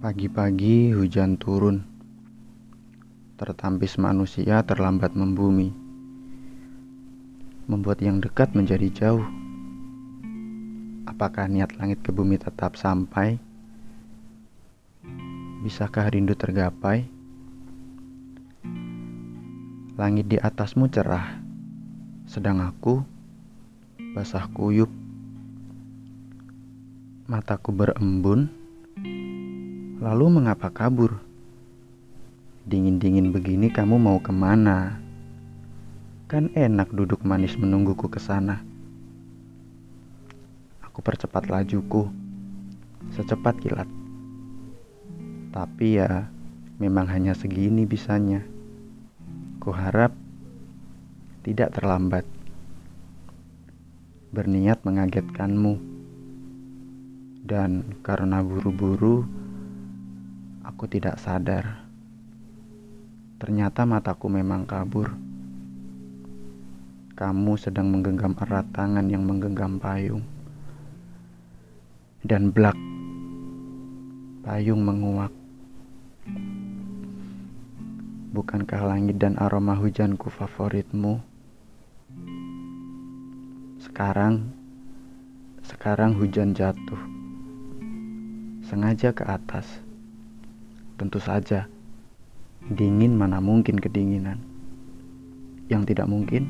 Pagi-pagi hujan turun, tertampis manusia terlambat membumi, membuat yang dekat menjadi jauh. Apakah niat langit ke bumi tetap sampai? Bisakah rindu tergapai? Langit di atasmu cerah, sedang aku basah kuyup. Mataku berembun Lalu mengapa kabur? Dingin-dingin begini kamu mau ke mana? Kan enak duduk manis menungguku ke sana. Aku percepat lajuku, secepat kilat. Tapi ya, memang hanya segini bisanya. Kuharap tidak terlambat. Berniat mengagetkanmu. Dan karena buru-buru, Aku tidak sadar. Ternyata mataku memang kabur. Kamu sedang menggenggam erat tangan yang menggenggam payung. Dan blak, payung menguak. Bukankah langit dan aroma hujanku favoritmu? Sekarang, sekarang hujan jatuh. Sengaja ke atas Tentu saja, dingin mana mungkin kedinginan. Yang tidak mungkin,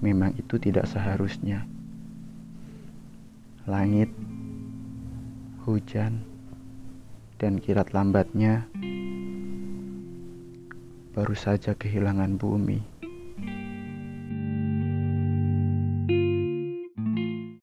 memang itu tidak seharusnya. Langit, hujan, dan kilat lambatnya baru saja kehilangan bumi.